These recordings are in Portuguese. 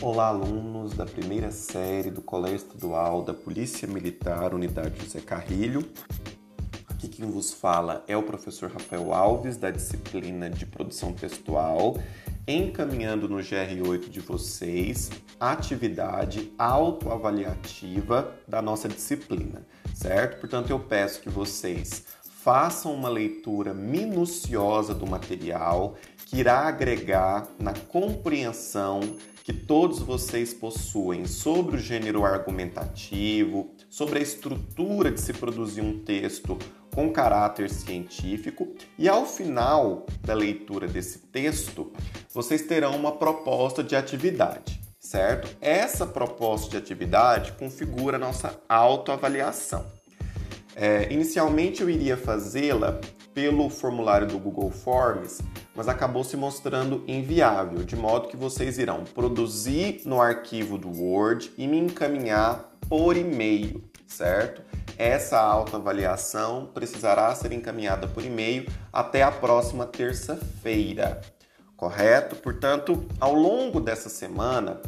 Olá, alunos da primeira série do Colégio Estadual da Polícia Militar, Unidade José Carrilho. Aqui quem vos fala é o professor Rafael Alves, da disciplina de produção textual, encaminhando no GR8 de vocês a atividade autoavaliativa da nossa disciplina, certo? Portanto, eu peço que vocês façam uma leitura minuciosa do material que irá agregar na compreensão que todos vocês possuem sobre o gênero argumentativo, sobre a estrutura de se produzir um texto com caráter científico, e ao final da leitura desse texto, vocês terão uma proposta de atividade, certo? Essa proposta de atividade configura a nossa autoavaliação. É, inicialmente eu iria fazê-la pelo formulário do Google Forms, mas acabou se mostrando inviável, de modo que vocês irão produzir no arquivo do Word e me encaminhar por e-mail, certo? Essa autoavaliação precisará ser encaminhada por e-mail até a próxima terça-feira, correto? Portanto, ao longo dessa semana,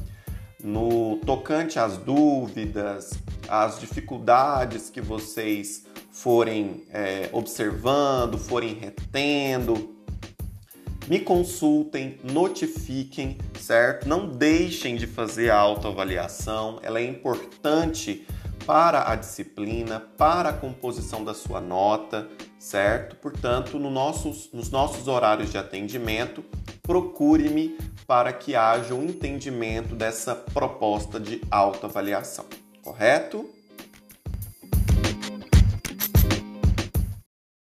no tocante às dúvidas, às dificuldades que vocês forem é, observando, forem retendo, me consultem, notifiquem, certo? Não deixem de fazer a autoavaliação, ela é importante para a disciplina, para a composição da sua nota, certo? Portanto, no nossos, nos nossos horários de atendimento, procure-me para que haja um entendimento dessa proposta de autoavaliação, correto?